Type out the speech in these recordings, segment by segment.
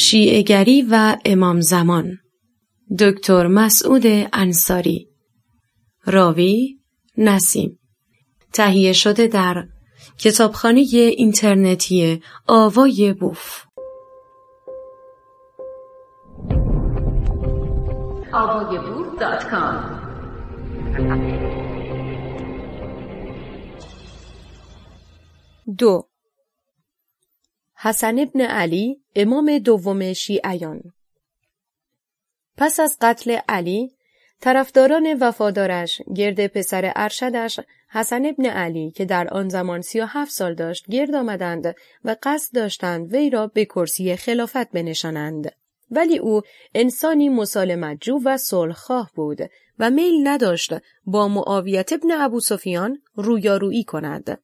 شیعگری و امام زمان. دکتر مسعود انصاری. راوی نسیم. تهیه شده در کتابخانه اینترنتی آوای بوف. دو. حسن ابن علی امام دوم شیعیان. پس از قتل علی طرفداران وفادارش گرد پسر ارشدش حسن ابن علی که در آن زمان سی و هفت سال داشت گرد آمدند و قصد داشتند وی را به کرسی خلافت بنشانند. ولی او انسانی مسالمت جو و صلحخواه بود و میل نداشت با معاویت ابن ابو سفیان رویارویی کند.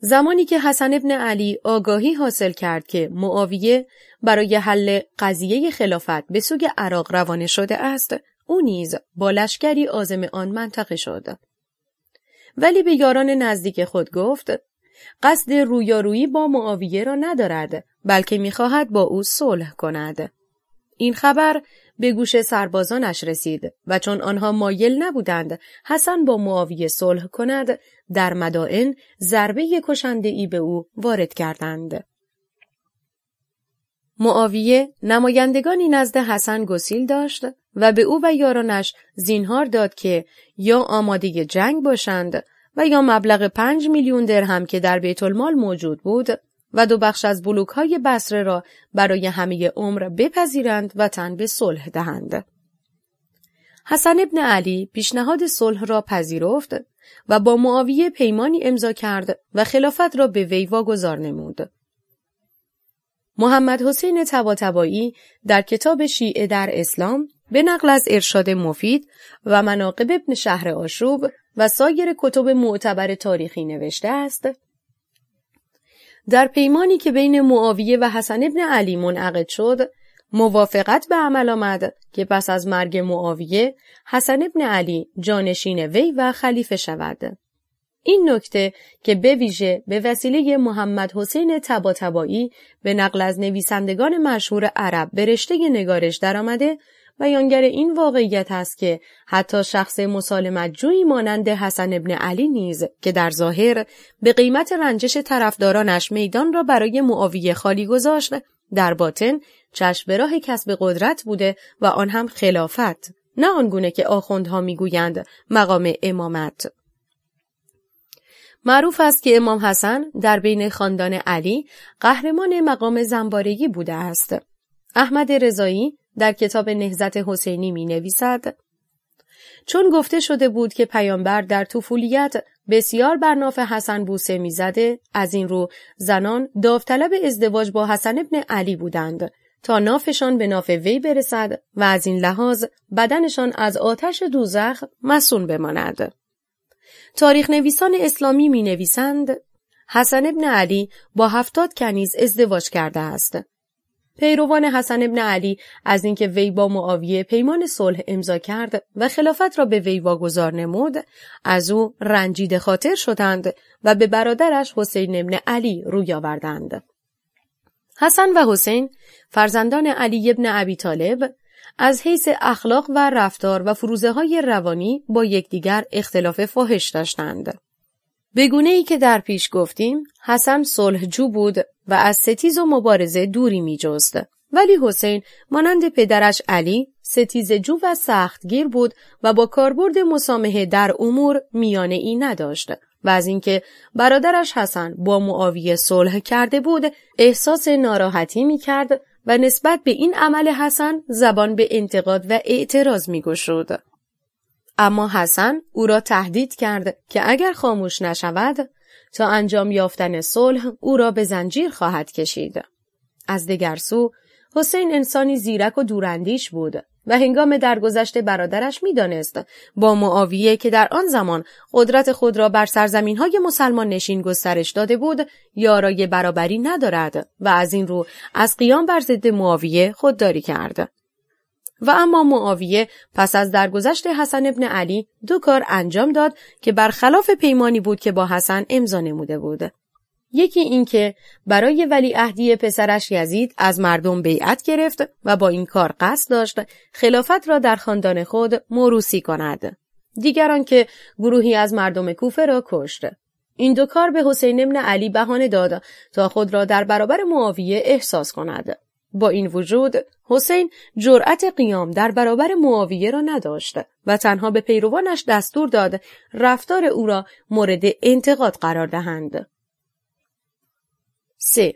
زمانی که حسن ابن علی آگاهی حاصل کرد که معاویه برای حل قضیه خلافت به سوی عراق روانه شده است او نیز با لشکری عازم آن منطقه شد. ولی به یاران نزدیک خود گفت قصد رویارویی با معاویه را ندارد بلکه می‌خواهد با او صلح کند. این خبر به گوش سربازانش رسید و چون آنها مایل نبودند حسن با معاویه صلح کند در مدائن ضربه کشنده ای به او وارد کردند. معاویه نمایندگانی نزد حسن گسیل داشت و به او و یارانش زینهار داد که یا آماده جنگ باشند و یا مبلغ پنج میلیون درهم که در بیت المال موجود بود و دو بخش از بلوک های بسره را برای همه عمر بپذیرند و تن به صلح دهند. حسن ابن علی پیشنهاد صلح را پذیرفت و با معاویه پیمانی امضا کرد و خلافت را به وی واگذار نمود. محمد حسین تباتبایی در کتاب شیعه در اسلام به نقل از ارشاد مفید و مناقب ابن شهر آشوب و سایر کتب معتبر تاریخی نوشته است در پیمانی که بین معاویه و حسن ابن علی منعقد شد موافقت به عمل آمد که پس از مرگ معاویه حسن ابن علی جانشین وی و خلیفه شود. این نکته که به ویژه به وسیله محمد حسین تباتبایی به نقل از نویسندگان مشهور عرب به رشته نگارش درآمده بیانگر این واقعیت است که حتی شخص مسالمت جویی مانند حسن ابن علی نیز که در ظاهر به قیمت رنجش طرفدارانش میدان را برای معاویه خالی گذاشت در باطن چشم به راه کسب قدرت بوده و آن هم خلافت نه آنگونه که آخوندها می‌گویند مقام امامت. معروف است که امام حسن در بین خاندان علی قهرمان مقام زنبارگی بوده است. احمد رضایی در کتاب نهزت حسینی می نویسد چون گفته شده بود که پیامبر در طفولیت بسیار بر ناف حسن بوسه می‌زده از این رو زنان داوطلب ازدواج با حسن ابن علی بودند تا نافشان به ناف وی برسد و از این لحاظ بدنشان از آتش دوزخ مسون بماند. تاریخ نویسان اسلامی می نویسند حسن ابن علی با هفتاد کنیز ازدواج کرده است. پیروان حسن ابن علی از اینکه وی با معاویه پیمان صلح امضا کرد و خلافت را به وی واگذار نمود از او رنجیده خاطر شدند و به برادرش حسین ابن علی روی آوردند حسن و حسین فرزندان علی ابن ابی طالب از حیث اخلاق و رفتار و فروزه های روانی با یکدیگر اختلاف فاحش داشتند. بگونه ای که در پیش گفتیم حسن صلحجو بود و از ستیز و مبارزه دوری می جست. ولی حسین مانند پدرش علی ستیز جو و سختگیر بود و با کاربرد مسامحه در امور میانه ای نداشت و از اینکه برادرش حسن با معاویه صلح کرده بود احساس ناراحتی می کرد و نسبت به این عمل حسن زبان به انتقاد و اعتراض می گشود. اما حسن او را تهدید کرد که اگر خاموش نشود تا انجام یافتن صلح او را به زنجیر خواهد کشید. از دگر سو حسین انسانی زیرک و دوراندیش بود و هنگام درگذشت برادرش می‌دانست با معاویه که در آن زمان قدرت خود را بر سرزمین های مسلمان نشین گسترش داده بود یارای برابری ندارد و از این رو از قیام بر ضد معاویه خودداری کرد. و اما معاویه پس از درگذشت حسن ابن علی دو کار انجام داد که برخلاف پیمانی بود که با حسن امضا نموده بود. یکی اینکه برای ولی اهدی پسرش یزید از مردم بیعت گرفت و با این کار قصد داشت خلافت را در خاندان خود موروسی کند. دیگران که گروهی از مردم کوفه را کشت. این دو کار به حسین ابن علی بهانه داد تا خود را در برابر معاویه احساس کند. با این وجود حسین جرأت قیام در برابر معاویه را نداشت و تنها به پیروانش دستور داد رفتار او را مورد انتقاد قرار دهند. 3.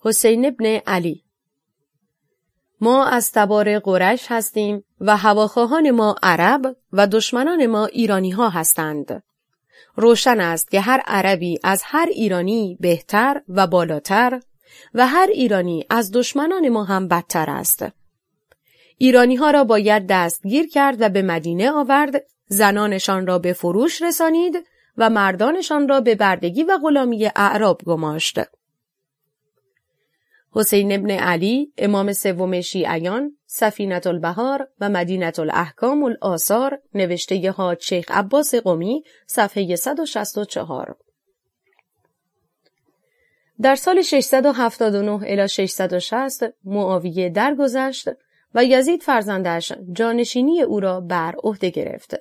حسین ابن علی ما از تبار قرش هستیم و هواخواهان ما عرب و دشمنان ما ایرانی ها هستند. روشن است که هر عربی از هر ایرانی بهتر و بالاتر و هر ایرانی از دشمنان ما هم بدتر است. ایرانی ها را باید دستگیر کرد و به مدینه آورد، زنانشان را به فروش رسانید و مردانشان را به بردگی و غلامی اعراب گماشت. حسین ابن علی امام سوم شیعیان سفینت البهار و مدینت الاحکام الآثار نوشته حاج شیخ عباس قمی صفحه 164 در سال 679 الی 660 معاویه درگذشت و یزید فرزندش جانشینی او را بر عهده گرفت.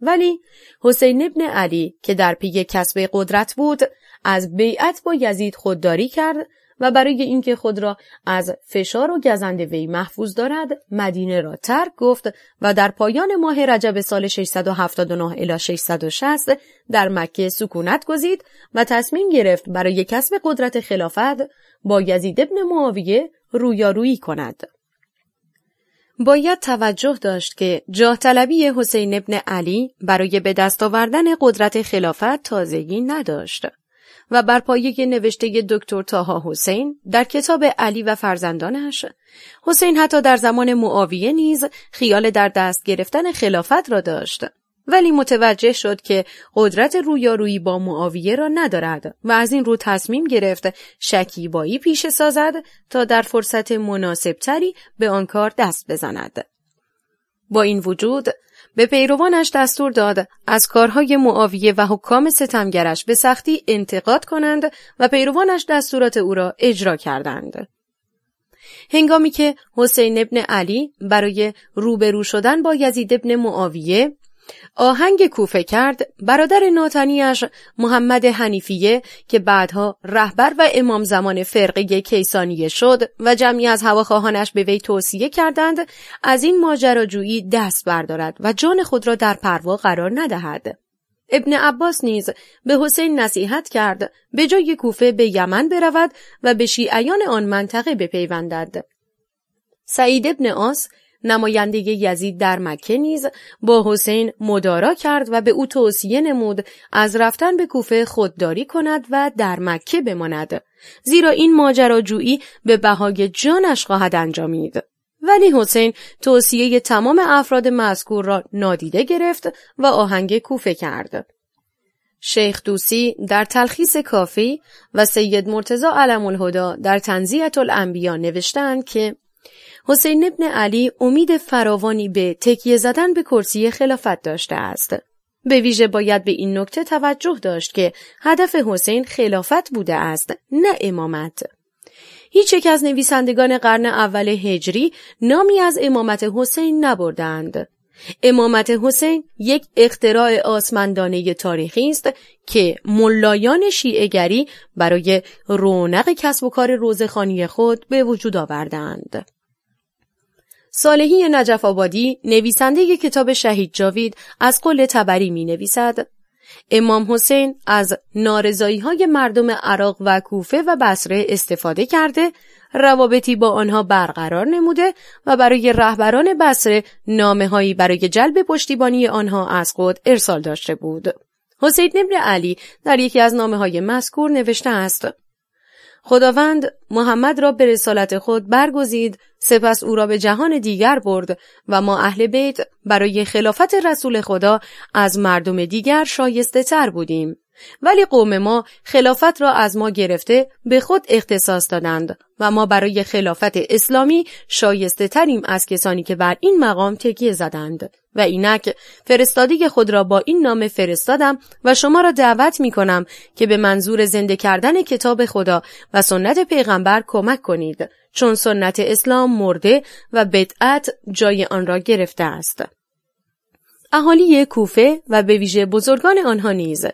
ولی حسین ابن علی که در پی کسب قدرت بود از بیعت با یزید خودداری کرد و برای اینکه خود را از فشار و گزند وی محفوظ دارد مدینه را ترک گفت و در پایان ماه رجب سال 679 الی 660 در مکه سکونت گزید و تصمیم گرفت برای کسب قدرت خلافت با یزید ابن معاویه رویارویی کند. باید توجه داشت که جاه طلبی حسین ابن علی برای به دست آوردن قدرت خلافت تازگی نداشت. و بر پایه نوشته دکتر تاها حسین در کتاب علی و فرزندانش حسین حتی در زمان معاویه نیز خیال در دست گرفتن خلافت را داشت ولی متوجه شد که قدرت رویارویی با معاویه را ندارد و از این رو تصمیم گرفت شکیبایی پیش سازد تا در فرصت مناسبتری به آن کار دست بزند. با این وجود به پیروانش دستور داد از کارهای معاویه و حکام ستمگرش به سختی انتقاد کنند و پیروانش دستورات او را اجرا کردند. هنگامی که حسین ابن علی برای روبرو شدن با یزید ابن معاویه آهنگ کوفه کرد برادر ناتنیش محمد حنیفیه که بعدها رهبر و امام زمان فرقه کیسانیه شد و جمعی از هواخواهانش به وی توصیه کردند از این ماجراجویی دست بردارد و جان خود را در پروا قرار ندهد. ابن عباس نیز به حسین نصیحت کرد به جای کوفه به یمن برود و به شیعیان آن منطقه بپیوندد. سعید ابن آس نماینده یزید در مکه نیز با حسین مدارا کرد و به او توصیه نمود از رفتن به کوفه خودداری کند و در مکه بماند زیرا این ماجراجویی به بهای جانش خواهد انجامید. ولی حسین توصیه تمام افراد مذکور را نادیده گرفت و آهنگ کوفه کرد. شیخ دوسی در تلخیص کافی و سید مرتزا علم الهدا در تنزیت الانبیا نوشتند که حسین ابن علی امید فراوانی به تکیه زدن به کرسی خلافت داشته است. به ویژه باید به این نکته توجه داشت که هدف حسین خلافت بوده است نه امامت. هیچ یک از نویسندگان قرن اول هجری نامی از امامت حسین نبردند. امامت حسین یک اختراع آسمندانه تاریخی است که ملایان شیعهگری برای رونق کسب و کار روزخانی خود به وجود آوردند. صالحی نجف آبادی نویسنده کتاب شهید جاوید از قول تبری می نویسد امام حسین از نارضایی های مردم عراق و کوفه و بصره استفاده کرده روابطی با آنها برقرار نموده و برای رهبران بصره نامه هایی برای جلب پشتیبانی آنها از خود ارسال داشته بود. حسین ابن علی در یکی از نامه های مذکور نوشته است خداوند محمد را به رسالت خود برگزید سپس او را به جهان دیگر برد و ما اهل بیت برای خلافت رسول خدا از مردم دیگر شایسته تر بودیم. ولی قوم ما خلافت را از ما گرفته به خود اختصاص دادند و ما برای خلافت اسلامی شایسته تریم از کسانی که بر این مقام تکیه زدند و اینک فرستادی خود را با این نام فرستادم و شما را دعوت می کنم که به منظور زنده کردن کتاب خدا و سنت پیغمبر کمک کنید چون سنت اسلام مرده و بدعت جای آن را گرفته است. اهالی کوفه و به ویژه بزرگان آنها نیز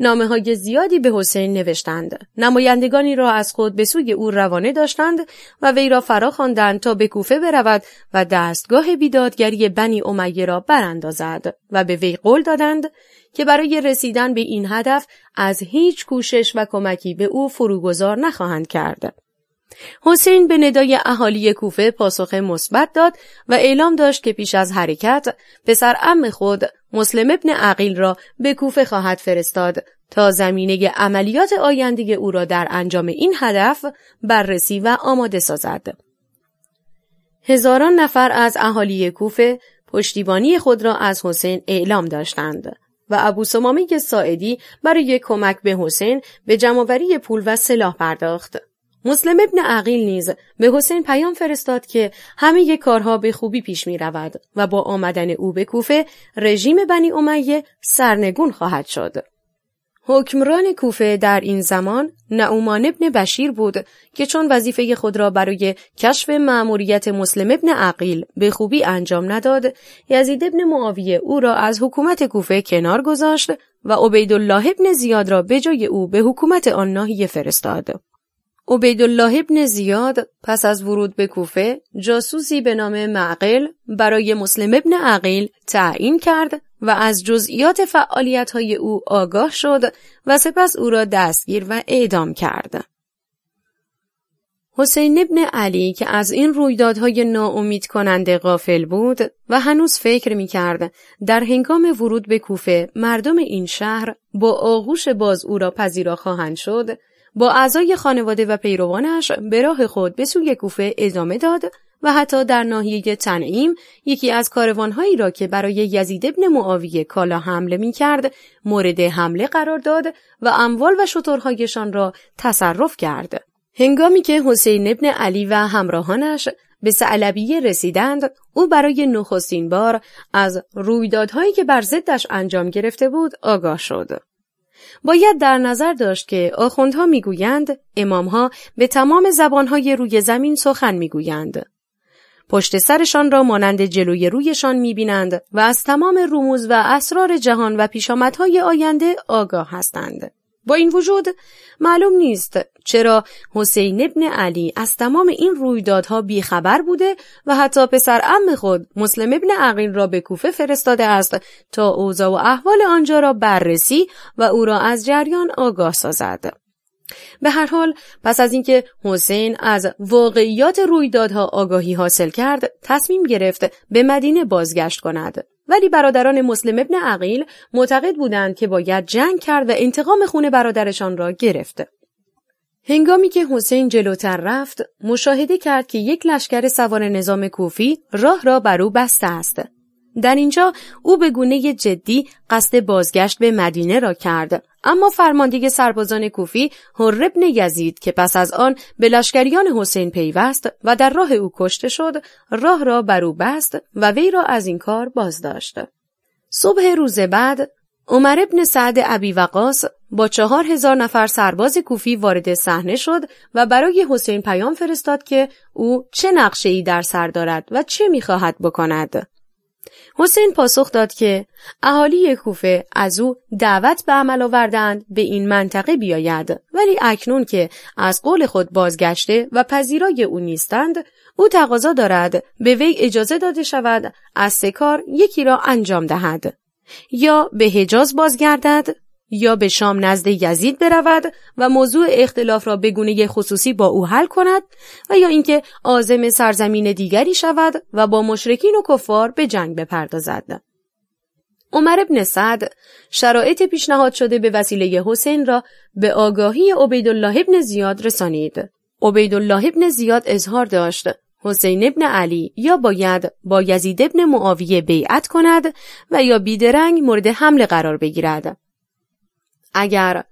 نامه های زیادی به حسین نوشتند. نمایندگانی را از خود به سوی او روانه داشتند و وی را فرا خواندند تا به کوفه برود و دستگاه بیدادگری بنی امیه را براندازد و به وی قول دادند که برای رسیدن به این هدف از هیچ کوشش و کمکی به او فروگذار نخواهند کرد. حسین به ندای اهالی کوفه پاسخ مثبت داد و اعلام داشت که پیش از حرکت پسر ام خود مسلم ابن عقیل را به کوفه خواهد فرستاد تا زمینه عملیات آینده او را در انجام این هدف بررسی و آماده سازد. هزاران نفر از اهالی کوفه پشتیبانی خود را از حسین اعلام داشتند و ابو سمامی ساعدی برای کمک به حسین به جمعوری پول و سلاح پرداخت. مسلم ابن عقیل نیز به حسین پیام فرستاد که همه کارها به خوبی پیش می رود و با آمدن او به کوفه رژیم بنی امیه سرنگون خواهد شد. حکمران کوفه در این زمان نعومان ابن بشیر بود که چون وظیفه خود را برای کشف مأموریت مسلم ابن عقیل به خوبی انجام نداد یزید ابن معاویه او را از حکومت کوفه کنار گذاشت و عبیدالله ابن زیاد را به جای او به حکومت آن ناحیه فرستاد عبیدالله ابن زیاد پس از ورود به کوفه جاسوسی به نام معقل برای مسلم ابن عقیل تعیین کرد و از جزئیات فعالیت های او آگاه شد و سپس او را دستگیر و اعدام کرد. حسین ابن علی که از این رویدادهای ناامید کننده غافل بود و هنوز فکر می کرد در هنگام ورود به کوفه مردم این شهر با آغوش باز او را پذیرا خواهند شد با اعضای خانواده و پیروانش به راه خود به سوی کوفه ادامه داد و حتی در ناحیه تنعیم یکی از کاروانهایی را که برای یزید ابن معاویه کالا حمله می کرد مورد حمله قرار داد و اموال و شطورهایشان را تصرف کرد. هنگامی که حسین ابن علی و همراهانش به سعلبیه رسیدند او برای نخستین بار از رویدادهایی که بر ضدش انجام گرفته بود آگاه شد. باید در نظر داشت که آخوندها می‌گویند امامها به تمام زبانهای روی زمین سخن می‌گویند. پشت سرشان را مانند جلوی رویشان می‌بینند و از تمام رموز و اسرار جهان و پیشامدهای آینده آگاه هستند. با این وجود معلوم نیست چرا حسین ابن علی از تمام این رویدادها بیخبر بوده و حتی پسر ام خود مسلم ابن عقیل را به کوفه فرستاده است تا اوضاع و احوال آنجا را بررسی و او را از جریان آگاه سازد. به هر حال پس از اینکه حسین از واقعیات رویدادها آگاهی حاصل کرد تصمیم گرفت به مدینه بازگشت کند ولی برادران مسلم ابن عقیل معتقد بودند که باید جنگ کرد و انتقام خون برادرشان را گرفت. هنگامی که حسین جلوتر رفت، مشاهده کرد که یک لشکر سوار نظام کوفی راه را بر او بسته است. در اینجا او به گونه جدی قصد بازگشت به مدینه را کرد اما فرمانده سربازان کوفی هر ابن یزید که پس از آن به لشکریان حسین پیوست و در راه او کشته شد راه را بر او بست و وی را از این کار باز داشت. صبح روز بعد عمر ابن سعد ابی وقاص با چهار هزار نفر سرباز کوفی وارد صحنه شد و برای حسین پیام فرستاد که او چه نقشه ای در سر دارد و چه می‌خواهد بکند. حسین پاسخ داد که اهالی کوفه از او دعوت به عمل آوردند به این منطقه بیاید. ولی اکنون که از قول خود بازگشته و پذیرای او نیستند او تقاضا دارد به وی اجازه داده شود از سه کار یکی را انجام دهد. یا به حجاز بازگردد یا به شام نزد یزید برود و موضوع اختلاف را به گونه خصوصی با او حل کند و یا اینکه عازم سرزمین دیگری شود و با مشرکین و کفار به جنگ بپردازد. عمر ابن سعد شرایط پیشنهاد شده به وسیله حسین را به آگاهی عبیدالله ابن زیاد رسانید. عبیدالله ابن زیاد اظهار داشت حسین ابن علی یا باید با یزید ابن معاویه بیعت کند و یا بیدرنگ مورد حمله قرار بگیرد. اگر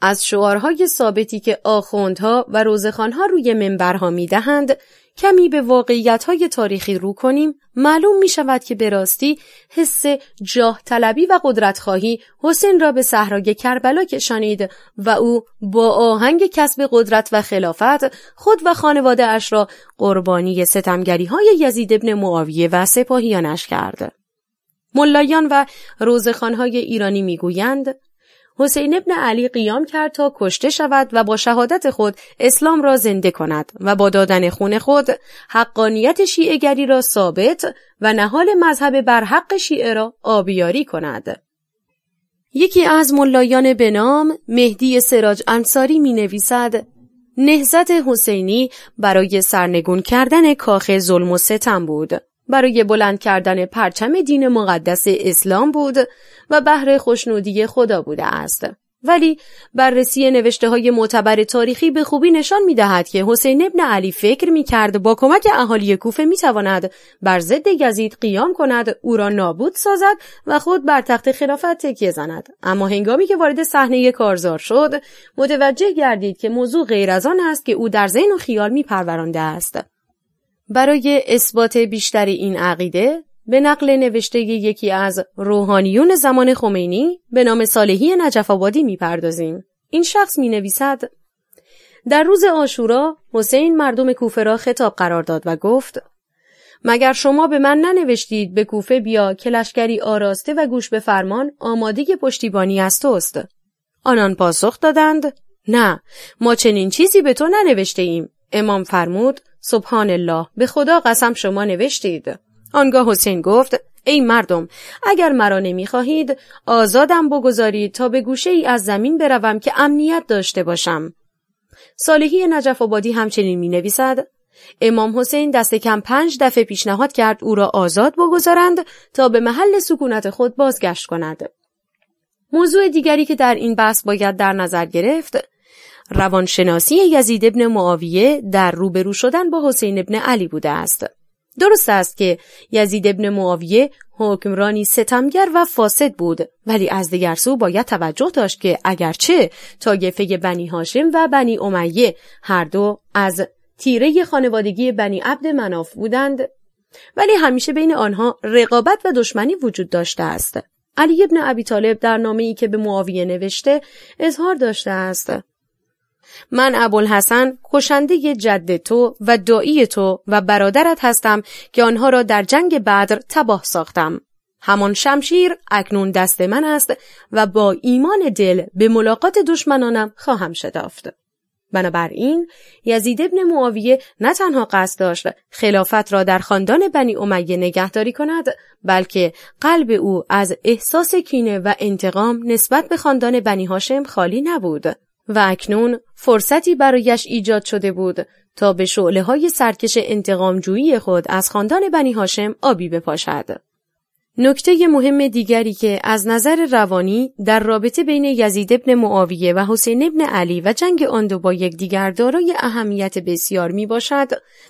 از شعارهای ثابتی که آخوندها و روزخانها روی منبرها می‌دهند کمی به واقعیتهای تاریخی رو کنیم معلوم می شود که به راستی حس جاه طلبی و قدرت خواهی حسین را به صحرای کربلا کشانید و او با آهنگ کسب قدرت و خلافت خود و خانواده اش را قربانی ستمگری های یزید ابن معاویه و سپاهیانش کرد. ملایان و روزخانهای ایرانی می‌گویند حسین ابن علی قیام کرد تا کشته شود و با شهادت خود اسلام را زنده کند و با دادن خون خود حقانیت شیعگری را ثابت و نهال مذهب بر حق شیعه را آبیاری کند. یکی از ملایان به نام مهدی سراج انصاری می نویسد نهزت حسینی برای سرنگون کردن کاخ ظلم و ستم بود. برای بلند کردن پرچم دین مقدس اسلام بود و بهر خوشنودی خدا بوده است. ولی بررسی نوشته های معتبر تاریخی به خوبی نشان می دهد که حسین ابن علی فکر می کرد با کمک اهالی کوفه می تواند بر ضد یزید قیام کند او را نابود سازد و خود بر تخت خلافت تکیه زند اما هنگامی که وارد صحنه کارزار شد متوجه گردید که موضوع غیر از آن است که او در ذهن و خیال می پرورانده است برای اثبات بیشتر این عقیده به نقل نوشته یکی از روحانیون زمان خمینی به نام صالحی نجف آبادی می‌پردازیم. این شخص می نویسد در روز آشورا حسین مردم کوفه را خطاب قرار داد و گفت مگر شما به من ننوشتید به کوفه بیا که لشکری آراسته و گوش به فرمان آماده پشتیبانی از توست آنان پاسخ دادند نه ما چنین چیزی به تو ننوشته ایم امام فرمود سبحان الله به خدا قسم شما نوشتید. آنگاه حسین گفت ای مردم اگر مرا نمی‌خواهید آزادم بگذارید تا به گوشه ای از زمین بروم که امنیت داشته باشم. صالحی نجف آبادی همچنین می نویسد امام حسین دست کم پنج دفعه پیشنهاد کرد او را آزاد بگذارند تا به محل سکونت خود بازگشت کند. موضوع دیگری که در این بحث باید در نظر گرفت روانشناسی یزید ابن معاویه در روبرو شدن با حسین ابن علی بوده است. درست است که یزید ابن معاویه حکمرانی ستمگر و فاسد بود ولی از دیگر سو باید توجه داشت که اگرچه تاگفه بنی هاشم و بنی امیه هر دو از تیره خانوادگی بنی عبد مناف بودند ولی همیشه بین آنها رقابت و دشمنی وجود داشته است علی ابن ابی طالب در نامه ای که به معاویه نوشته اظهار داشته است من ابوالحسن کشنده جد تو و دایی تو و برادرت هستم که آنها را در جنگ بدر تباه ساختم. همان شمشیر اکنون دست من است و با ایمان دل به ملاقات دشمنانم خواهم شدافت. بنابراین یزید ابن معاویه نه تنها قصد داشت خلافت را در خاندان بنی امیه نگهداری کند بلکه قلب او از احساس کینه و انتقام نسبت به خاندان بنی هاشم خالی نبود و اکنون فرصتی برایش ایجاد شده بود تا به شعله های سرکش انتقامجویی خود از خاندان بنی هاشم آبی بپاشد. نکته مهم دیگری که از نظر روانی در رابطه بین یزید ابن معاویه و حسین ابن علی و جنگ آن دو با یکدیگر دارای اهمیت بسیار می باشد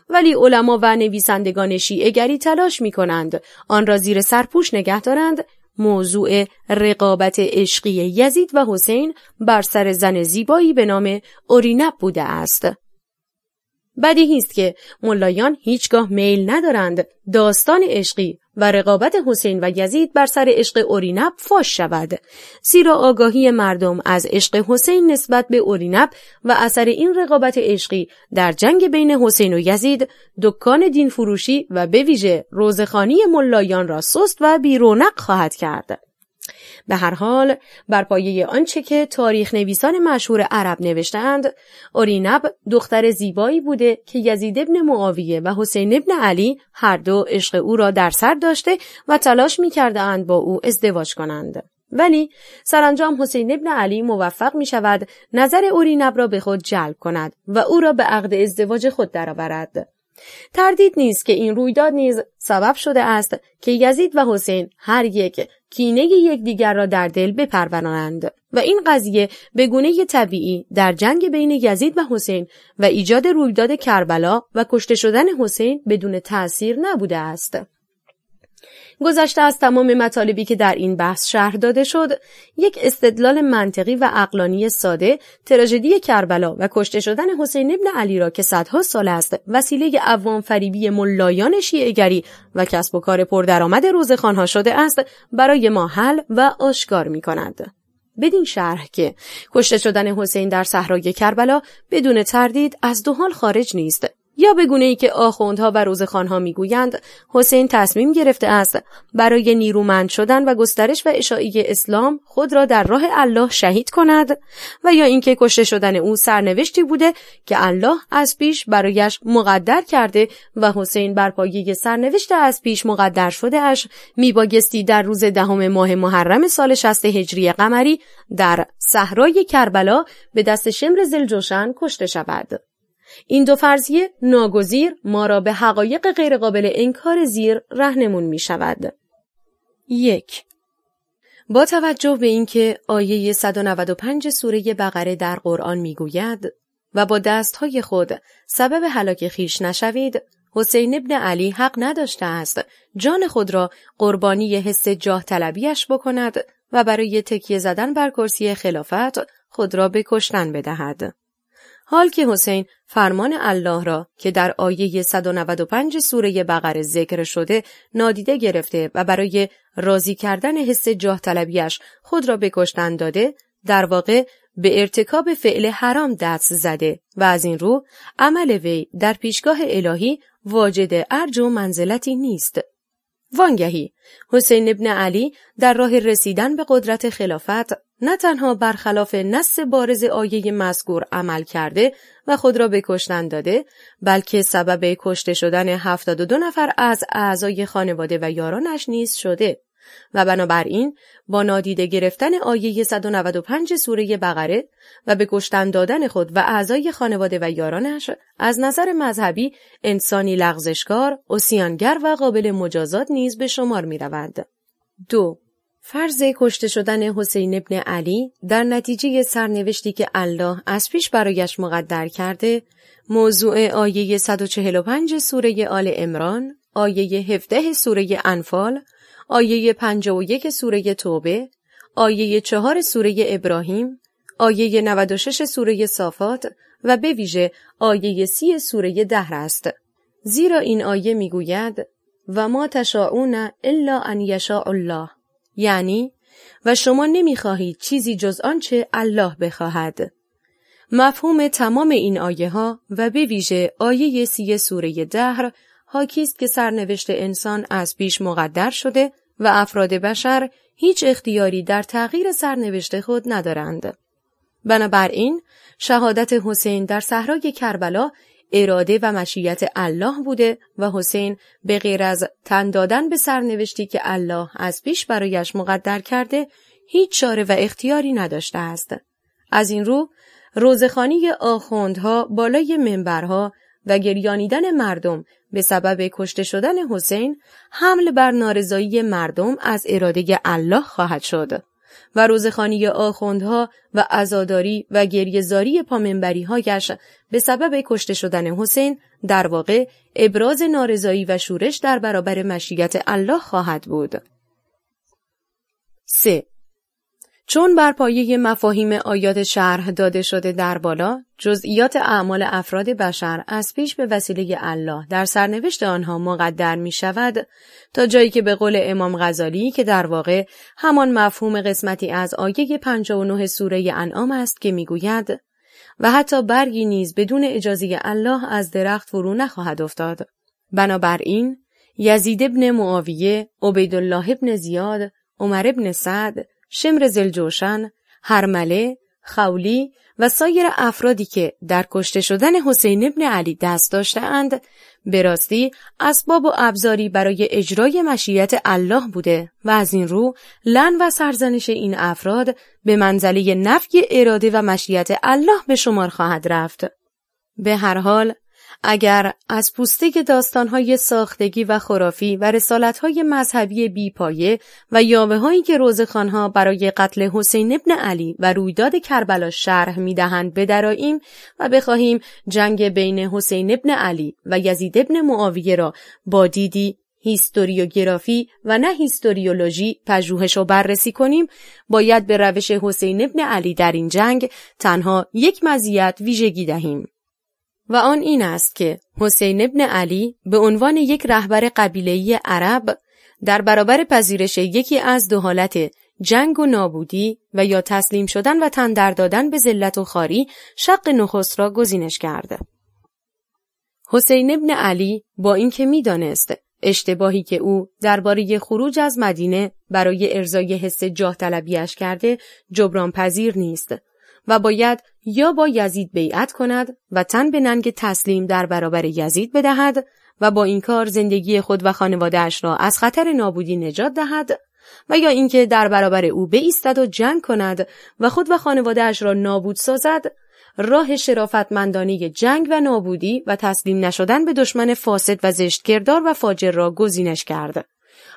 ولی علما و نویسندگان شیعه تلاش می کنند آن را زیر سرپوش نگه دارند موضوع رقابت عشقی یزید و حسین بر سر زن زیبایی به نام اورینب بوده است. بدیهی است که ملایان هیچگاه میل ندارند داستان عشقی و رقابت حسین و یزید بر سر عشق اورینب فاش شود. زیرا آگاهی مردم از عشق حسین نسبت به اورینب و اثر این رقابت عشقی در جنگ بین حسین و یزید دکان دین فروشی و به ویژه روزخانی ملایان را سست و بیرونق خواهد کرد. به هر حال بر پایه آنچه که تاریخ نویسان مشهور عرب نوشتند اورینب دختر زیبایی بوده که یزید ابن معاویه و حسین ابن علی هر دو عشق او را در سر داشته و تلاش می با او ازدواج کنند. ولی سرانجام حسین ابن علی موفق می شود نظر اورینب را به خود جلب کند و او را به عقد ازدواج خود درآورد. تردید نیست که این رویداد نیز سبب شده است که یزید و حسین هر یک کینه یکدیگر را در دل بپرورانند و این قضیه به گونه طبیعی در جنگ بین یزید و حسین و ایجاد رویداد کربلا و کشته شدن حسین بدون تأثیر نبوده است. گذشته از تمام مطالبی که در این بحث شرح داده شد یک استدلال منطقی و اقلانی ساده تراژدی کربلا و کشته شدن حسین ابن علی را که صدها سال است وسیله عوام فریبی ملایان شیعهگری و کسب و کار پردرآمد روزخانها شده است برای ما حل و آشکار می کند. بدین شرح که کشته شدن حسین در صحرای کربلا بدون تردید از دو حال خارج نیست یا به گونه ای که آخوندها و روزخانها می‌گویند حسین تصمیم گرفته است برای نیرومند شدن و گسترش و اشاعی اسلام خود را در راه الله شهید کند و یا اینکه کشته شدن او سرنوشتی بوده که الله از پیش برایش مقدر کرده و حسین بر پایه سرنوشت از پیش مقدر شده اش میبایستی در روز دهم ماه محرم سال 60 هجری قمری در صحرای کربلا به دست شمر زلجوشن کشته شود. این دو فرضیه ناگزیر ما را به حقایق غیرقابل انکار زیر رهنمون می شود. یک با توجه به اینکه آیه 195 سوره بقره در قرآن می‌گوید و با دستهای خود سبب هلاک خیش نشوید حسین ابن علی حق نداشته است جان خود را قربانی حس جاه طلبیش بکند و برای تکیه زدن بر کرسی خلافت خود را به کشتن بدهد. حال که حسین فرمان الله را که در آیه 195 سوره بقره ذکر شده نادیده گرفته و برای راضی کردن حس جاه طلبیش خود را بکشتن داده در واقع به ارتکاب فعل حرام دست زده و از این رو عمل وی در پیشگاه الهی واجد ارج و منزلتی نیست. وانگهی حسین ابن علی در راه رسیدن به قدرت خلافت نه تنها برخلاف نص بارز آیه مذکور عمل کرده و خود را به کشتن داده بلکه سبب کشته شدن 72 نفر از اعضای خانواده و یارانش نیز شده و بنابراین با نادیده گرفتن آیه 195 سوره بقره و به کشتن دادن خود و اعضای خانواده و یارانش از نظر مذهبی انسانی لغزشکار، اسیانگر و قابل مجازات نیز به شمار می رود. دو فرض کشته شدن حسین ابن علی در نتیجه سرنوشتی که الله از پیش برایش مقدر کرده موضوع آیه 145 سوره آل امران، آیه 17 سوره انفال، آیه 51 سوره توبه، آیه 4 سوره ابراهیم، آیه 96 سوره صافات و به ویژه آیه 30 سوره دهر است. زیرا این آیه می‌گوید و ما تشاؤون الا ان یشاء الله یعنی و شما نمی‌خواهید چیزی جز آنچه الله بخواهد. مفهوم تمام این آیه ها و به ویژه آیه سی سوره دهر حاکیست که سرنوشت انسان از پیش مقدر شده و افراد بشر هیچ اختیاری در تغییر سرنوشت خود ندارند. بنابراین شهادت حسین در صحرای کربلا اراده و مشیت الله بوده و حسین به غیر از تن دادن به سرنوشتی که الله از پیش برایش مقدر کرده هیچ چاره و اختیاری نداشته است. از این رو روزخانی آخوندها بالای منبرها و گریانیدن مردم به سبب کشته شدن حسین حمل بر نارضایی مردم از اراده الله خواهد شد. و روزخانی آخوندها و ازاداری و گریهزاری پامنبری هایش به سبب کشته شدن حسین در واقع ابراز نارضایی و شورش در برابر مشیت الله خواهد بود. 3. چون بر پایه مفاهیم آیات شرح داده شده در بالا جزئیات اعمال افراد بشر از پیش به وسیله الله در سرنوشت آنها مقدر می شود تا جایی که به قول امام غزالی که در واقع همان مفهوم قسمتی از آیه 59 سوره انعام است که می‌گوید و حتی برگی نیز بدون اجازه الله از درخت فرو نخواهد افتاد. بنابراین یزید ابن معاویه عبیدالله ابن زیاد عمر ابن سعد شمر زلجوشن، هرمله، خولی و سایر افرادی که در کشته شدن حسین ابن علی دست داشتهاند به راستی اسباب و ابزاری برای اجرای مشیت الله بوده و از این رو لن و سرزنش این افراد به منزله نفی اراده و مشیت الله به شمار خواهد رفت. به هر حال اگر از پوسته داستانهای ساختگی و خرافی و رسالتهای مذهبی بیپایه و یاوه هایی که روزخانها برای قتل حسین ابن علی و رویداد کربلا شرح می‌دهند بدراییم و بخواهیم جنگ بین حسین ابن علی و یزید ابن معاویه را با دیدی هیستوریوگرافی و نه هیستوریولوژی پژوهش و بررسی کنیم باید به روش حسین ابن علی در این جنگ تنها یک مزیت ویژگی دهیم. و آن این است که حسین ابن علی به عنوان یک رهبر قبیله‌ای عرب در برابر پذیرش یکی از دو حالت جنگ و نابودی و یا تسلیم شدن و تندر دادن به ذلت و خاری شق نخست را گزینش کرد. حسین ابن علی با اینکه می‌دانست اشتباهی که او درباره خروج از مدینه برای ارزای حس جاه کرده جبران پذیر نیست و باید یا با یزید بیعت کند و تن به ننگ تسلیم در برابر یزید بدهد و با این کار زندگی خود و خانوادهش را از خطر نابودی نجات دهد و یا اینکه در برابر او بایستد و جنگ کند و خود و خانوادهش را نابود سازد راه شرافتمندانه جنگ و نابودی و تسلیم نشدن به دشمن فاسد و زشتگردار و فاجر را گزینش کرد.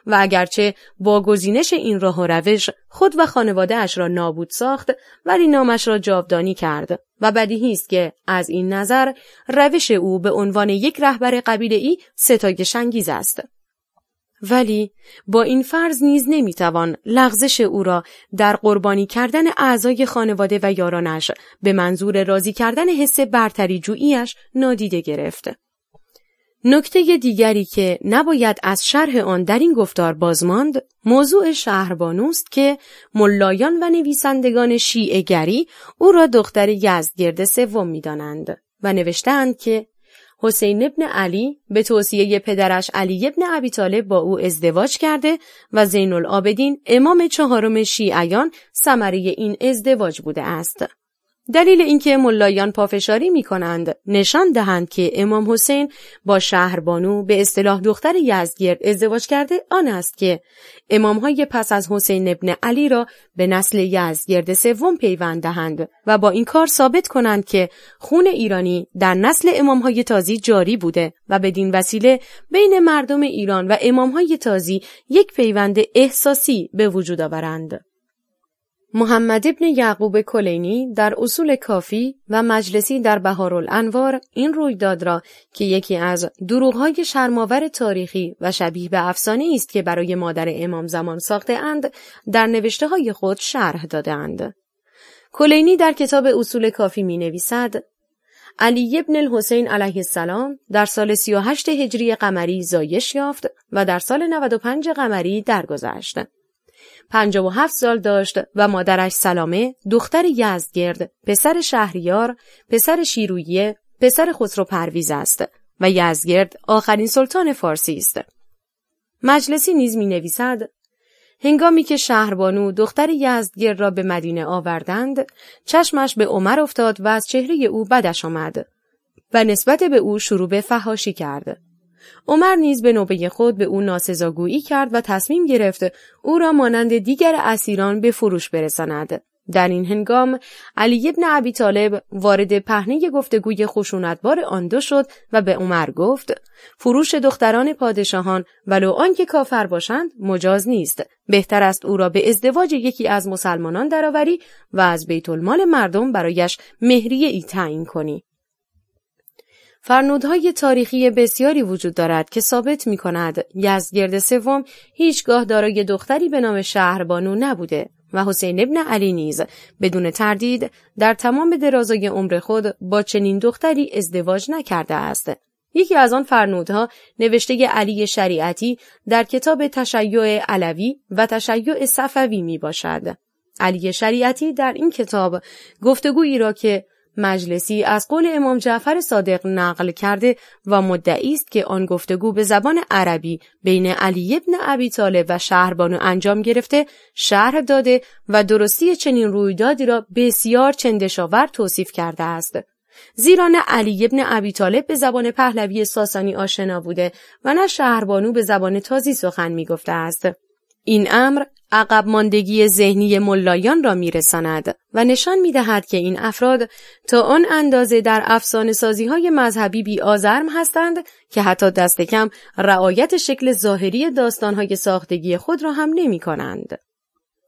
و اگرچه با گزینش این راه و روش خود و خانواده اش را نابود ساخت ولی نامش را جاودانی کرد و بدیهی است که از این نظر روش او به عنوان یک رهبر قبیله ای ستایش انگیز است ولی با این فرض نیز نمی‌توان لغزش او را در قربانی کردن اعضای خانواده و یارانش به منظور راضی کردن حس برتری جوییش نادیده گرفت. نکته دیگری که نباید از شرح آن در این گفتار بازماند موضوع شهربانوست که ملایان و نویسندگان شیعه گری او را دختر یزدگرد سوم می‌دانند و نوشتند که حسین ابن علی به توصیه پدرش علی ابن ابی طالب با او ازدواج کرده و زین العابدین امام چهارم شیعیان ثمره این ازدواج بوده است. دلیل اینکه ملایان پافشاری می کنند نشان دهند که امام حسین با شهربانو به اصطلاح دختر یزدگرد ازدواج کرده آن است که امام های پس از حسین ابن علی را به نسل یزدگرد سوم پیوند دهند و با این کار ثابت کنند که خون ایرانی در نسل امام های تازی جاری بوده و بدین وسیله بین مردم ایران و امام های تازی یک پیوند احساسی به وجود آورند. محمد ابن یعقوب کلینی در اصول کافی و مجلسی در بهارالانوار این رویداد را که یکی از دروغهای شرماور تاریخی و شبیه به افسانه است که برای مادر امام زمان ساخته اند در نوشته های خود شرح دادند. کلینی در کتاب اصول کافی می نویسد علی ابن الحسین علیه السلام در سال 38 هجری قمری زایش یافت و در سال 95 قمری درگذشت. پنجاه و هفت سال داشت و مادرش سلامه دختر یزدگرد پسر شهریار پسر شیرویه پسر خسرو پرویز است و یزدگرد آخرین سلطان فارسی است. مجلسی نیز می نویسد هنگامی که شهربانو دختر یزدگرد را به مدینه آوردند چشمش به عمر افتاد و از چهره او بدش آمد و نسبت به او شروع به فهاشی کرد. عمر نیز به نوبه خود به او ناسزاگویی کرد و تصمیم گرفت او را مانند دیگر اسیران به فروش برساند. در این هنگام علی ابن ابی طالب وارد پهنه گفتگوی خشونتبار آن دو شد و به عمر گفت فروش دختران پادشاهان ولو آنکه کافر باشند مجاز نیست بهتر است او را به ازدواج یکی از مسلمانان درآوری و از بیت المال مردم برایش مهریه ای تعیین کنی فرنودهای تاریخی بسیاری وجود دارد که ثابت می کند یزدگرد سوم هیچگاه دارای دختری به نام شهربانو نبوده و حسین ابن علی نیز بدون تردید در تمام درازای عمر خود با چنین دختری ازدواج نکرده است. یکی از آن فرنودها نوشته علی شریعتی در کتاب تشیع علوی و تشیع صفوی می باشد. علی شریعتی در این کتاب گفتگویی را که مجلسی از قول امام جعفر صادق نقل کرده و مدعی است که آن گفتگو به زبان عربی بین علی ابن ابی طالب و شهربانو انجام گرفته شرح داده و درستی چنین رویدادی را بسیار چندشاور توصیف کرده است. زیرا نه علی ابن ابی طالب به زبان پهلوی ساسانی آشنا بوده و نه شهربانو به زبان تازی سخن می‌گفته است. این امر عقب ماندگی ذهنی ملایان را میرساند و نشان می‌دهد که این افراد تا آن اندازه در افسانه سازی های مذهبی بی آزرم هستند که حتی دست کم رعایت شکل ظاهری داستانهای ساختگی خود را هم نمی کنند.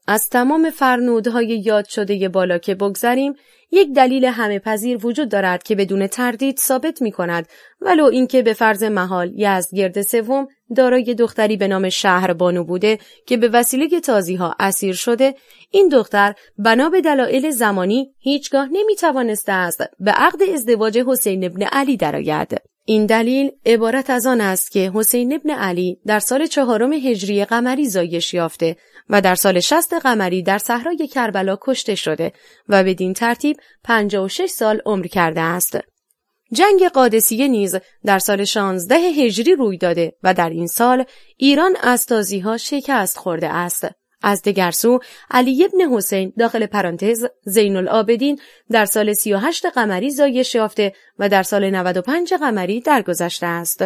از تمام فرنودهای یاد شده بالا که بگذریم یک دلیل همه پذیر وجود دارد که بدون تردید ثابت می کند ولو اینکه به فرض محال یزدگرد سوم دارای دختری به نام شهر بانو بوده که به وسیله تازی ها اسیر شده این دختر بنا به دلایل زمانی هیچگاه نمی توانسته است به عقد ازدواج حسین ابن علی درآید. این دلیل عبارت از آن است که حسین ابن علی در سال چهارم هجری قمری زایش یافته و در سال شست قمری در صحرای کربلا کشته شده و بدین ترتیب 56 سال عمر کرده است. جنگ قادسیه نیز در سال 16 هجری روی داده و در این سال ایران از تازی ها شکست خورده است. از دگر سو علی ابن حسین داخل پرانتز زین العابدین در سال 38 قمری زایش یافته و در سال 95 قمری درگذشته است.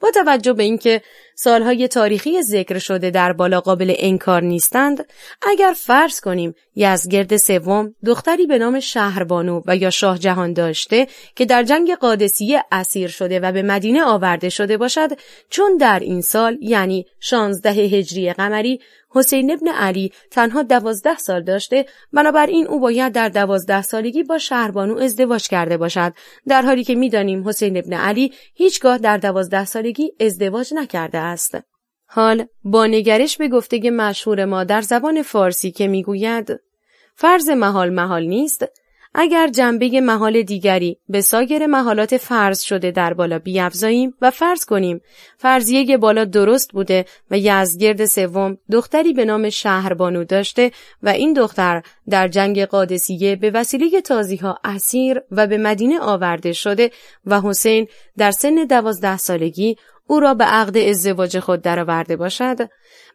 با توجه به اینکه سالهای تاریخی ذکر شده در بالا قابل انکار نیستند. اگر فرض کنیم یزگرد سوم دختری به نام شهربانو و یا شاه جهان داشته که در جنگ قادسیه اسیر شده و به مدینه آورده شده باشد چون در این سال یعنی 16 هجری قمری حسین ابن علی تنها دوازده سال داشته بنابراین او باید در دوازده سالگی با شهربانو ازدواج کرده باشد. در حالی که می‌دانیم حسین ابن علی هیچگاه در دوازده سالگی ازدواج نکرده حال با نگرش به گفته مشهور ما در زبان فارسی که می‌گوید فرض محال محال نیست اگر جنبه محال دیگری به سایر محالات فرض شده در بالا بیافزاییم و فرض کنیم فرضیه بالا درست بوده و یزدگرد سوم دختری به نام شهربانو داشته و این دختر در جنگ قادسیه به وسیله تازی ها اسیر و به مدینه آورده شده و حسین در سن دوازده سالگی او را به عقد ازدواج خود درآورده باشد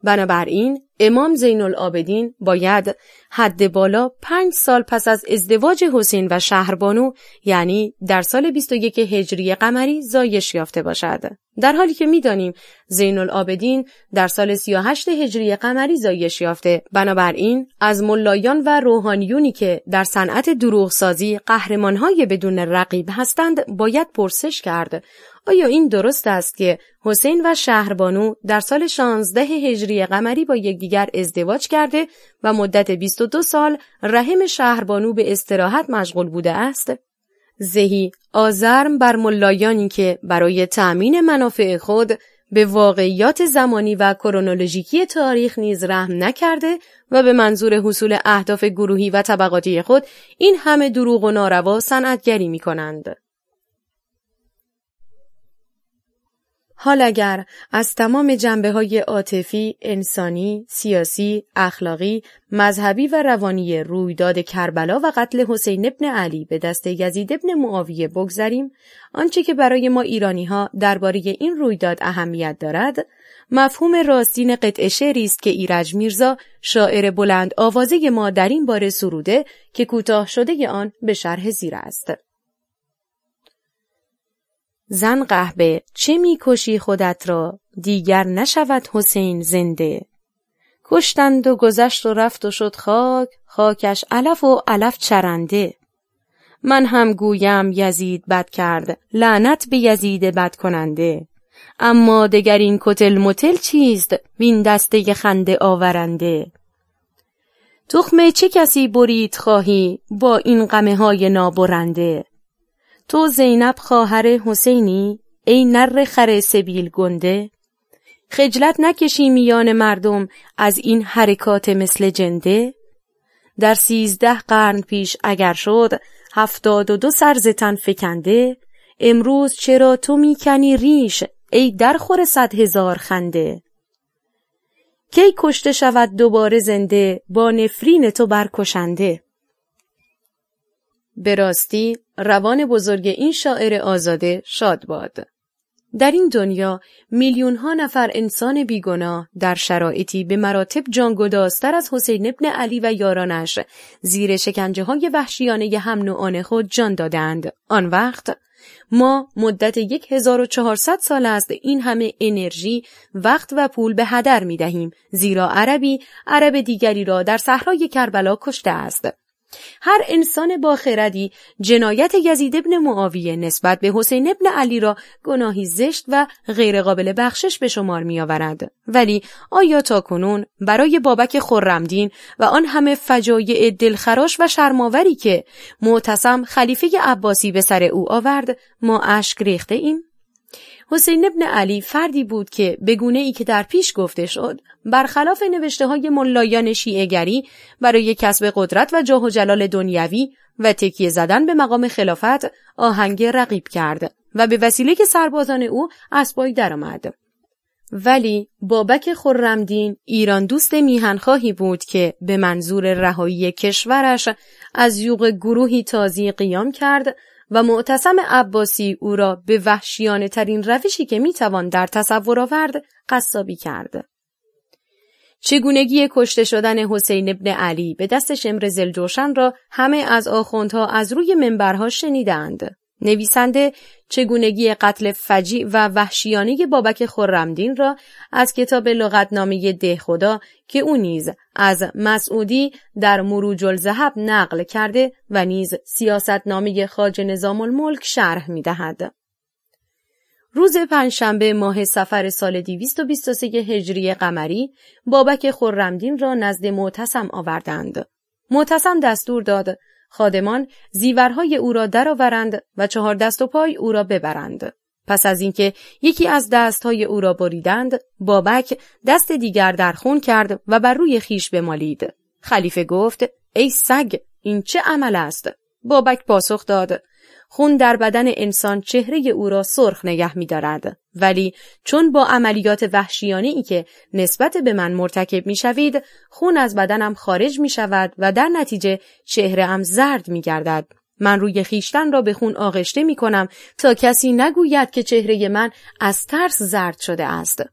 بنابراین امام زین العابدین باید حد بالا پنج سال پس از ازدواج حسین و شهربانو یعنی در سال 21 هجری قمری زایش یافته باشد. در حالی که می‌دانیم زین العابدین در سال 38 هجری قمری زایش یافته بنابراین از ملایان و روحانیونی که در صنعت دروغسازی قهرمانهای بدون رقیب هستند باید پرسش کرد آیا این درست است که حسین و شهربانو در سال 16 هجری قمری با یکدیگر ازدواج کرده و مدت 22 سال رحم شهربانو به استراحت مشغول بوده است؟ زهی آزرم بر ملایانی که برای تأمین منافع خود به واقعیات زمانی و کرونولوژیکی تاریخ نیز رحم نکرده و به منظور حصول اهداف گروهی و طبقاتی خود این همه دروغ و ناروا صنعتگری می کنند. حال اگر از تمام جنبه های عاطفی، انسانی، سیاسی، اخلاقی، مذهبی و روانی رویداد کربلا و قتل حسین ابن علی به دست یزید ابن معاویه بگذریم، آنچه که برای ما ایرانی ها درباره این رویداد اهمیت دارد، مفهوم راستین قطع شعری است که ایرج میرزا شاعر بلند آوازه ما در این باره سروده که کوتاه شده آن به شرح زیر است. زن قهبه چه می‌کشی خودت را؟ دیگر نشود حسین زنده. کشتند و گذشت و رفت و شد خاک خاکش علف و علف چرنده. من هم گویم یزید بد کرد لعنت به یزید بد کننده. اما دگر این کتل متل چیست؟ وین دسته خنده آورنده. تخمه چه کسی برید خواهی با این قمه های نابرنده؟ تو زینب خواهر حسینی ای نر خر سبیل گنده. خجلت نکشی میان مردم از این حرکات مثل جنده. در سیزده قرن پیش اگر شد هفتاد و دو سرزتن فکنده. امروز چرا تو می‌کنی ریش ای درخور صد هزار خنده. کی کشته شود دوباره زنده با نفرین تو برکشنده. به راستی روان بزرگ این شاعر آزاده شاد باد. در این دنیا میلیون ها نفر انسان بیگناه در شرایطی به مراتب جانگدازتر از حسین ابن علی و یارانش زیر شکنجه های وحشیانه هم نوعان خود جان دادند. آن وقت ما مدت 1400 سال است این همه انرژی، وقت و پول به هدر می دهیم زیرا عربی عرب دیگری را در صحرای کربلا کشته است. هر انسان با خردی جنایت یزید ابن معاویه نسبت به حسین ابن علی را گناهی زشت و غیرقابل بخشش به شمار می آورد. ولی آیا تا کنون برای بابک خرمدین و آن همه فجایع دلخراش و شرماوری که معتصم خلیفه عباسی به سر او آورد ما اشک ریخته ایم؟ حسین ابن علی فردی بود که به گونه ای که در پیش گفته شد برخلاف نوشته های ملایان شیعهگری برای کسب قدرت و جاه و جلال دنیوی و تکیه زدن به مقام خلافت آهنگ رقیب کرد و به وسیله که سربازان او اسبایی درآمد. ولی بابک خرمدین ایران دوست میهنخواهی بود که به منظور رهایی کشورش از یوغ گروهی تازی قیام کرد و معتصم عباسی او را به وحشیانه ترین روشی که می‌توان در تصور آورد قصابی کرد. چگونگی کشته شدن حسین ابن علی به دست شمر زلجوشن را همه از آخوندها از روی منبرها شنیدند. نویسنده چگونگی قتل فجیع و وحشیانه بابک خرمدین را از کتاب لغتنامه ده خدا که او نیز از مسعودی در مروج الزهب نقل کرده و نیز سیاستنامه خاج نظام الملک شرح می دهد. روز پنجشنبه ماه سفر سال 223 هجری قمری بابک خرمدین را نزد معتصم آوردند. معتصم دستور داد خادمان زیورهای او را درآورند و چهار دست و پای او را ببرند. پس از اینکه یکی از دستهای او را بریدند، بابک دست دیگر در خون کرد و بر روی خیش بمالید. خلیفه گفت: ای سگ، این چه عمل است؟ بابک پاسخ داد: خون در بدن انسان چهره او را سرخ نگه می دارد. ولی چون با عملیات وحشیانه ای که نسبت به من مرتکب می شوید خون از بدنم خارج می شود و در نتیجه چهره ام زرد می گردد. من روی خیشتن را به خون آغشته می کنم تا کسی نگوید که چهره من از ترس زرد شده است.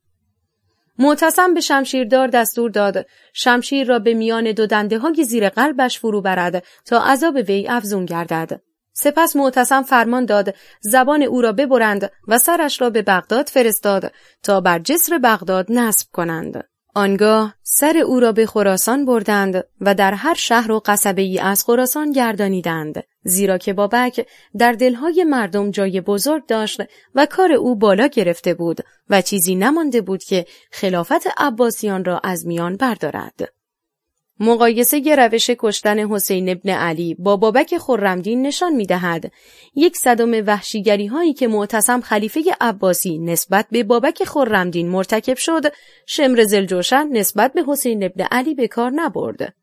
معتصم به شمشیردار دستور داد شمشیر را به میان دو دنده های زیر قلبش فرو برد تا عذاب وی افزون گردد. سپس معتصم فرمان داد زبان او را ببرند و سرش را به بغداد فرستاد تا بر جسر بغداد نصب کنند. آنگاه سر او را به خراسان بردند و در هر شهر و قصبه ای از خراسان گردانیدند زیرا که بابک در دلهای مردم جای بزرگ داشت و کار او بالا گرفته بود و چیزی نمانده بود که خلافت عباسیان را از میان بردارد. مقایسه روش کشتن حسین ابن علی با بابک خرمدین نشان می دهد یک صدم وحشیگری هایی که معتصم خلیفه عباسی نسبت به بابک خرمدین مرتکب شد شمر زلجوشن نسبت به حسین ابن علی به کار نبرد.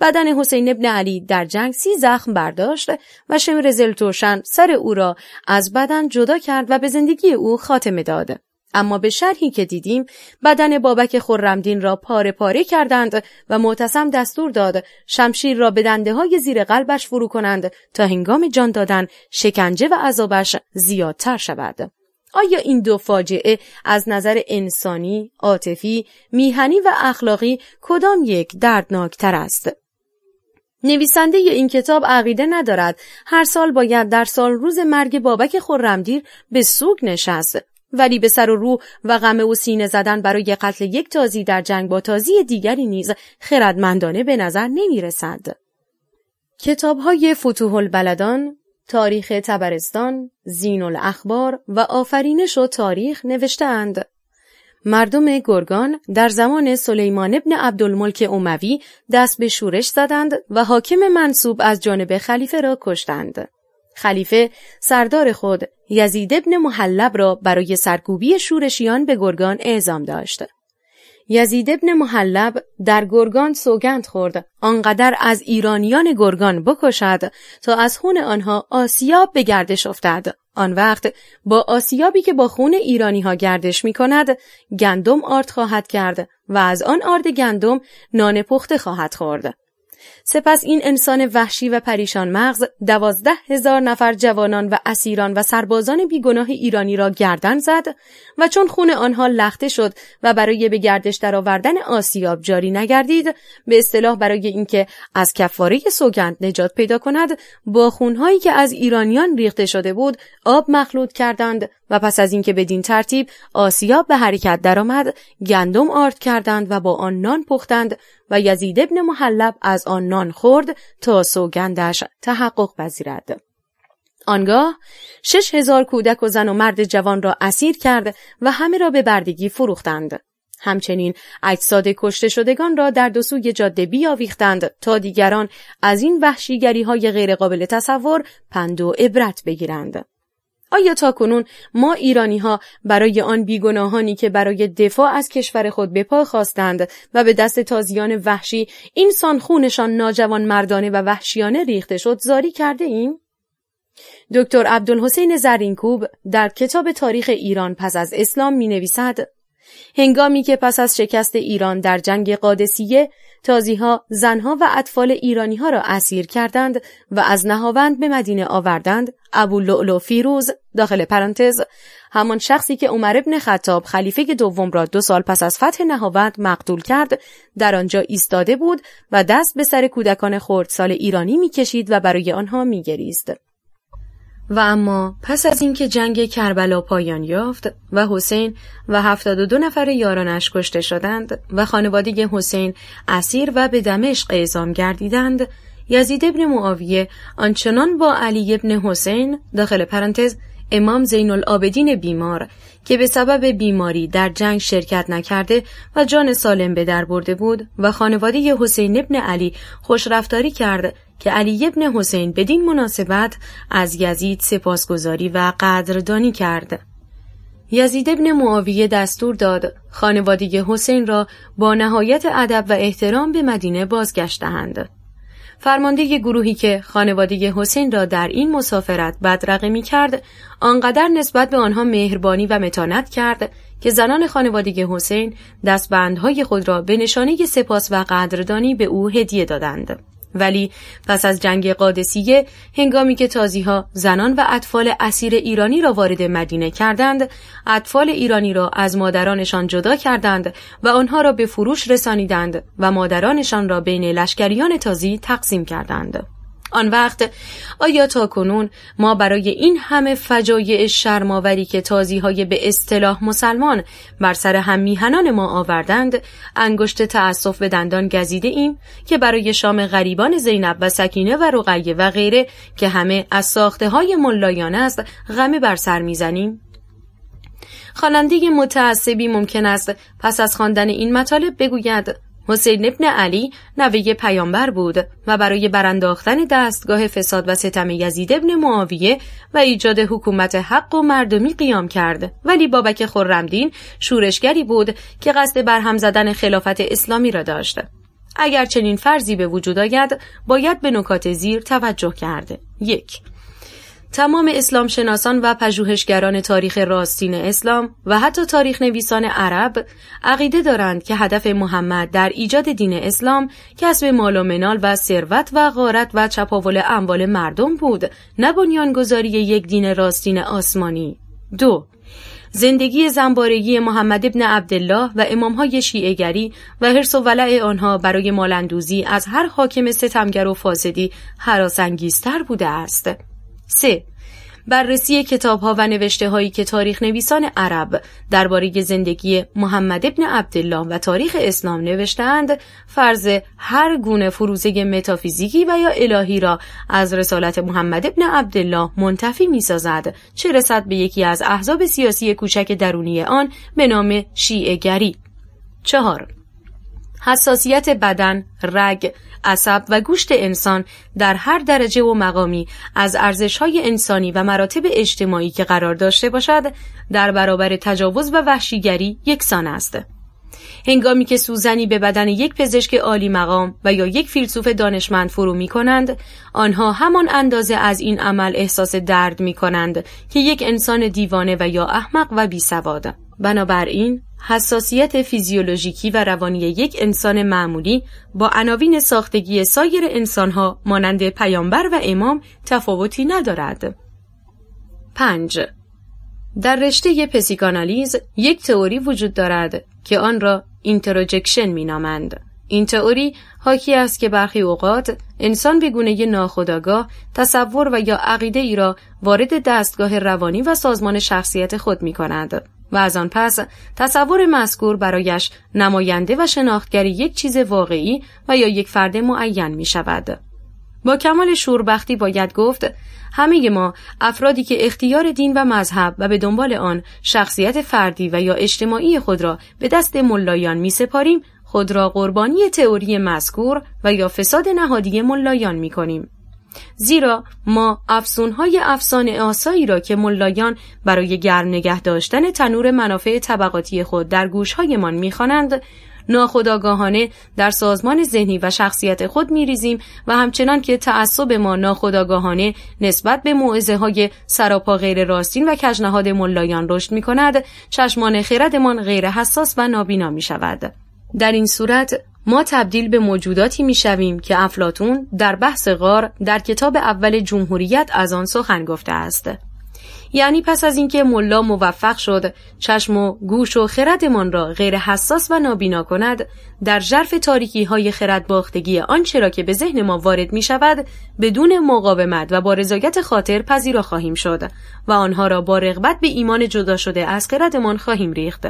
بدن حسین ابن علی در جنگ سی زخم برداشت و شمر زلجوشن سر او را از بدن جدا کرد و به زندگی او خاتمه داد. اما به شرحی که دیدیم بدن بابک خرمدین را پاره پاره کردند و معتصم دستور داد شمشیر را به دنده های زیر قلبش فرو کنند تا هنگام جان دادن شکنجه و عذابش زیادتر شود. آیا این دو فاجعه از نظر انسانی، عاطفی، میهنی و اخلاقی کدام یک دردناکتر است؟ نویسنده این کتاب عقیده ندارد هر سال باید در سال روز مرگ بابک خرمدین به سوگ نشست ولی به سر و رو و غمه و سینه زدن برای قتل یک تازی در جنگ با تازی دیگری نیز خردمندانه به نظر نمی رسد. کتاب های فتوح البلدان، تاریخ تبرستان، زین الاخبار و آفرینش و تاریخ نوشتهاند. مردم گرگان در زمان سلیمان ابن عبدالملک اموی دست به شورش زدند و حاکم منصوب از جانب خلیفه را کشتند. خلیفه سردار خود یزید ابن محلب را برای سرکوبی شورشیان به گرگان اعزام داشت. یزید ابن محلب در گرگان سوگند خورد. آنقدر از ایرانیان گرگان بکشد تا از خون آنها آسیاب به گردش افتد. آن وقت با آسیابی که با خون ایرانی ها گردش می کند گندم آرد خواهد کرد و از آن آرد گندم نان پخته خواهد خورد. سپس این انسان وحشی و پریشان مغز دوازده هزار نفر جوانان و اسیران و سربازان بیگناه ایرانی را گردن زد و چون خون آنها لخته شد و برای به گردش درآوردن آسیاب جاری نگردید به اصطلاح برای اینکه از کفاره سوگند نجات پیدا کند با خونهایی که از ایرانیان ریخته شده بود آب مخلوط کردند و پس از اینکه بدین ترتیب آسیاب به حرکت درآمد گندم آرد کردند و با آن نان پختند و یزید ابن محلب از آن نان خورد تا سوگندش تحقق پذیرد. آنگاه شش هزار کودک و زن و مرد جوان را اسیر کرد و همه را به بردگی فروختند. همچنین اجساد کشته شدگان را در دو سوی جاده بیاویختند تا دیگران از این وحشیگری های غیرقابل تصور پند و عبرت بگیرند. آیا تا کنون ما ایرانی ها برای آن بیگناهانی که برای دفاع از کشور خود به پا خواستند و به دست تازیان وحشی این خونشان ناجوان مردانه و وحشیانه ریخته شد زاری کرده ایم؟ دکتر عبدالحسین زرینکوب در کتاب تاریخ ایران پس از اسلام می نویسد هنگامی که پس از شکست ایران در جنگ قادسیه تازیها زنها و اطفال ایرانی ها را اسیر کردند و از نهاوند به مدینه آوردند ابو فیروز داخل پرانتز. همان شخصی که عمر ابن خطاب خلیفه دوم را دو سال پس از فتح نهاوند مقتول کرد در آنجا ایستاده بود و دست به سر کودکان خردسال ایرانی می‌کشید و برای آنها میگریست. و اما پس از اینکه جنگ کربلا پایان یافت و حسین و هفتاد و دو نفر یارانش کشته شدند و خانواده حسین اسیر و به دمشق اعزام گردیدند یزید ابن معاویه آنچنان با علی ابن حسین داخل پرانتز امام زین العابدین بیمار که به سبب بیماری در جنگ شرکت نکرده و جان سالم به در برده بود و خانواده حسین ابن علی خوشرفتاری کرد که علی ابن حسین بدین مناسبت از یزید سپاسگزاری و قدردانی کرد. یزید ابن معاویه دستور داد خانواده حسین را با نهایت ادب و احترام به مدینه بازگشتهاند. فرمانده گروهی که خانواده حسین را در این مسافرت بدرقه می کرد آنقدر نسبت به آنها مهربانی و متانت کرد که زنان خانواده حسین دستبندهای خود را به نشانه سپاس و قدردانی به او هدیه دادند. ولی پس از جنگ قادسیه هنگامی که تازی ها زنان و اطفال اسیر ایرانی را وارد مدینه کردند اطفال ایرانی را از مادرانشان جدا کردند و آنها را به فروش رسانیدند و مادرانشان را بین لشکریان تازی تقسیم کردند. آن وقت آیا تا کنون ما برای این همه فجایع شرماوری که تازی های به اصطلاح مسلمان بر سر هم میهنان ما آوردند انگشت تأسف به دندان گزیده ایم که برای شام غریبان زینب و سکینه و رقیه و غیره که همه از ساخته های ملایان است غمی بر سر می‌زنیم؟ خواننده متعصبی ممکن است پس از خواندن این مطالب بگوید حسین ابن علی نوه پیامبر بود و برای برانداختن دستگاه فساد و ستم یزید ابن معاویه و ایجاد حکومت حق و مردمی قیام کرد. ولی بابک خرمدین شورشگری بود که قصد برهم زدن خلافت اسلامی را داشت. اگر چنین فرضی به وجود آید باید به نکات زیر توجه کرده یک تمام اسلام شناسان و پژوهشگران تاریخ راستین اسلام و حتی تاریخ نویسان عرب عقیده دارند که هدف محمد در ایجاد دین اسلام کسب مال و منال و ثروت و غارت و چپاول اموال مردم بود نه بنیانگذاری یک دین راستین آسمانی. دو زندگی زنبارگی محمد ابن عبدالله و امامهای شیعهگری و حرس و ولع آنها برای مالندوزی از هر حاکم ستمگر و فاسدی حراسانگیزتر بوده است. 3. بررسی کتاب ها و نوشته هایی که تاریخ نویسان عرب درباره زندگی محمد ابن عبدالله و تاریخ اسلام نوشتند فرض هر گونه فروزه متافیزیکی و یا الهی را از رسالت محمد ابن عبدالله منتفی می سازد چه رسد به یکی از احزاب سیاسی کوچک درونی آن به نام شیعه گری چهار حساسیت بدن، رگ، عصب و گوشت انسان در هر درجه و مقامی از ارزشهای انسانی و مراتب اجتماعی که قرار داشته باشد در برابر تجاوز و وحشیگری یکسان است. هنگامی که سوزنی به بدن یک پزشک عالی مقام و یا یک فیلسوف دانشمند فرو می کنند، آنها همان اندازه از این عمل احساس درد می کنند که یک انسان دیوانه و یا احمق و بی سواد. بنابراین حساسیت فیزیولوژیکی و روانی یک انسان معمولی با عناوین ساختگی سایر انسانها مانند پیامبر و امام تفاوتی ندارد. 5. در رشته پسیکانالیز یک تئوری وجود دارد که آن را introjection مینامند. این تئوری حاکی است که برخی اوقات انسان به گونه ناخودآگاه تصور و یا عقیده ای را وارد دستگاه روانی و سازمان شخصیت خود می کند. و از آن پس تصور مذکور برایش نماینده و شناختگری یک چیز واقعی و یا یک فرد معین می شود. با کمال شوربختی باید گفت همه ما افرادی که اختیار دین و مذهب و به دنبال آن شخصیت فردی و یا اجتماعی خود را به دست ملایان می سپاریم خود را قربانی تئوری مذکور و یا فساد نهادی ملایان می کنیم. زیرا ما افسونهای افسان آسایی را که ملایان برای گرم نگه داشتن تنور منافع طبقاتی خود در گوشهایمان می‌خوانند ناخداگاهانه در سازمان ذهنی و شخصیت خود میریزیم و همچنان که تعصب ما ناخداگاهانه نسبت به موعظه های سراپا غیر راستین و کجنهاد ملایان رشد می کند چشمان خردمان غیر حساس و نابینا می شود. در این صورت ما تبدیل به موجوداتی می‌شویم که افلاتون در بحث غار در کتاب اول جمهوریت از آن سخن گفته است. یعنی پس از اینکه ملا موفق شد چشم و گوش و خردمان را غیر حساس و نابینا کند در ژرف تاریکی های خرد باختگی آنچه را که به ذهن ما وارد می شود بدون مقاومت و با رضایت خاطر پذیرا خواهیم شد و آنها را با رغبت به ایمان جدا شده از خردمان خواهیم ریخت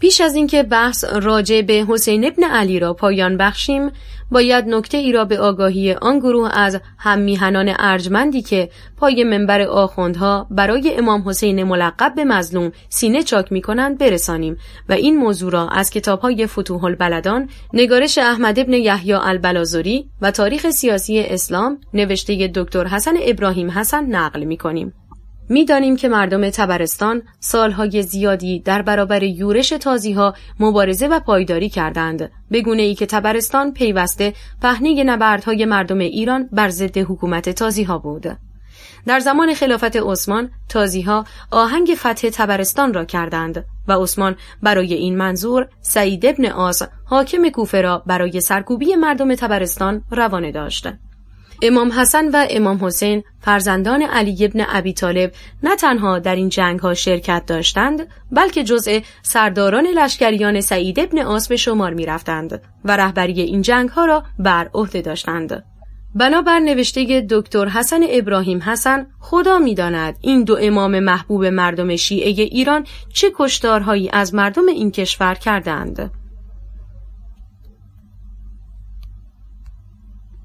پیش از اینکه بحث راجع به حسین ابن علی را پایان بخشیم باید نکته ای را به آگاهی آن گروه از هممیهنان ارجمندی که پای منبر آخوندها برای امام حسین ملقب به مظلوم سینه چاک می کنند برسانیم و این موضوع را از کتاب های فتوح البلدان نگارش احمد ابن یحیی البلازوری و تاریخ سیاسی اسلام نوشته دکتر حسن ابراهیم حسن نقل می کنیم. می‌دانیم که مردم تبرستان سالهای زیادی در برابر یورش تازی ها مبارزه و پایداری کردند. به گونه ای که تبرستان پیوسته پهنه نبردهای مردم ایران بر ضد حکومت تازی ها بود. در زمان خلافت عثمان تازی ها آهنگ فتح تبرستان را کردند و عثمان برای این منظور سعید ابن آس حاکم کوفه را برای سرکوبی مردم تبرستان روانه داشت. امام حسن و امام حسین فرزندان علی ابن ابی طالب نه تنها در این جنگ ها شرکت داشتند بلکه جزء سرداران لشکریان سعید ابن آس به شمار می رفتند و رهبری این جنگ ها را بر عهده داشتند. بنابر نوشته دکتر حسن ابراهیم حسن خدا می‌داند این دو امام محبوب مردم شیعه ایران چه کشتارهایی از مردم این کشور کردند.